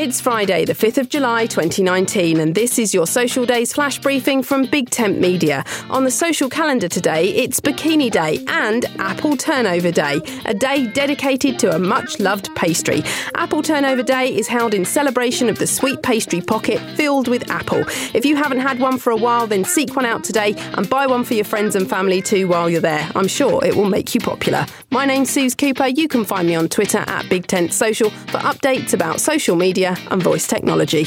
It's Friday, the 5th of July 2019, and this is your Social Days flash briefing from Big Tent Media. On the social calendar today, it's Bikini Day and Apple Turnover Day, a day dedicated to a much loved pastry. Apple Turnover Day is held in celebration of the sweet pastry pocket filled with apple. If you haven't had one for a while, then seek one out today and buy one for your friends and family too while you're there. I'm sure it will make you popular. My name's Suze Cooper. You can find me on Twitter at Big Tent Social for updates about social media and voice technology.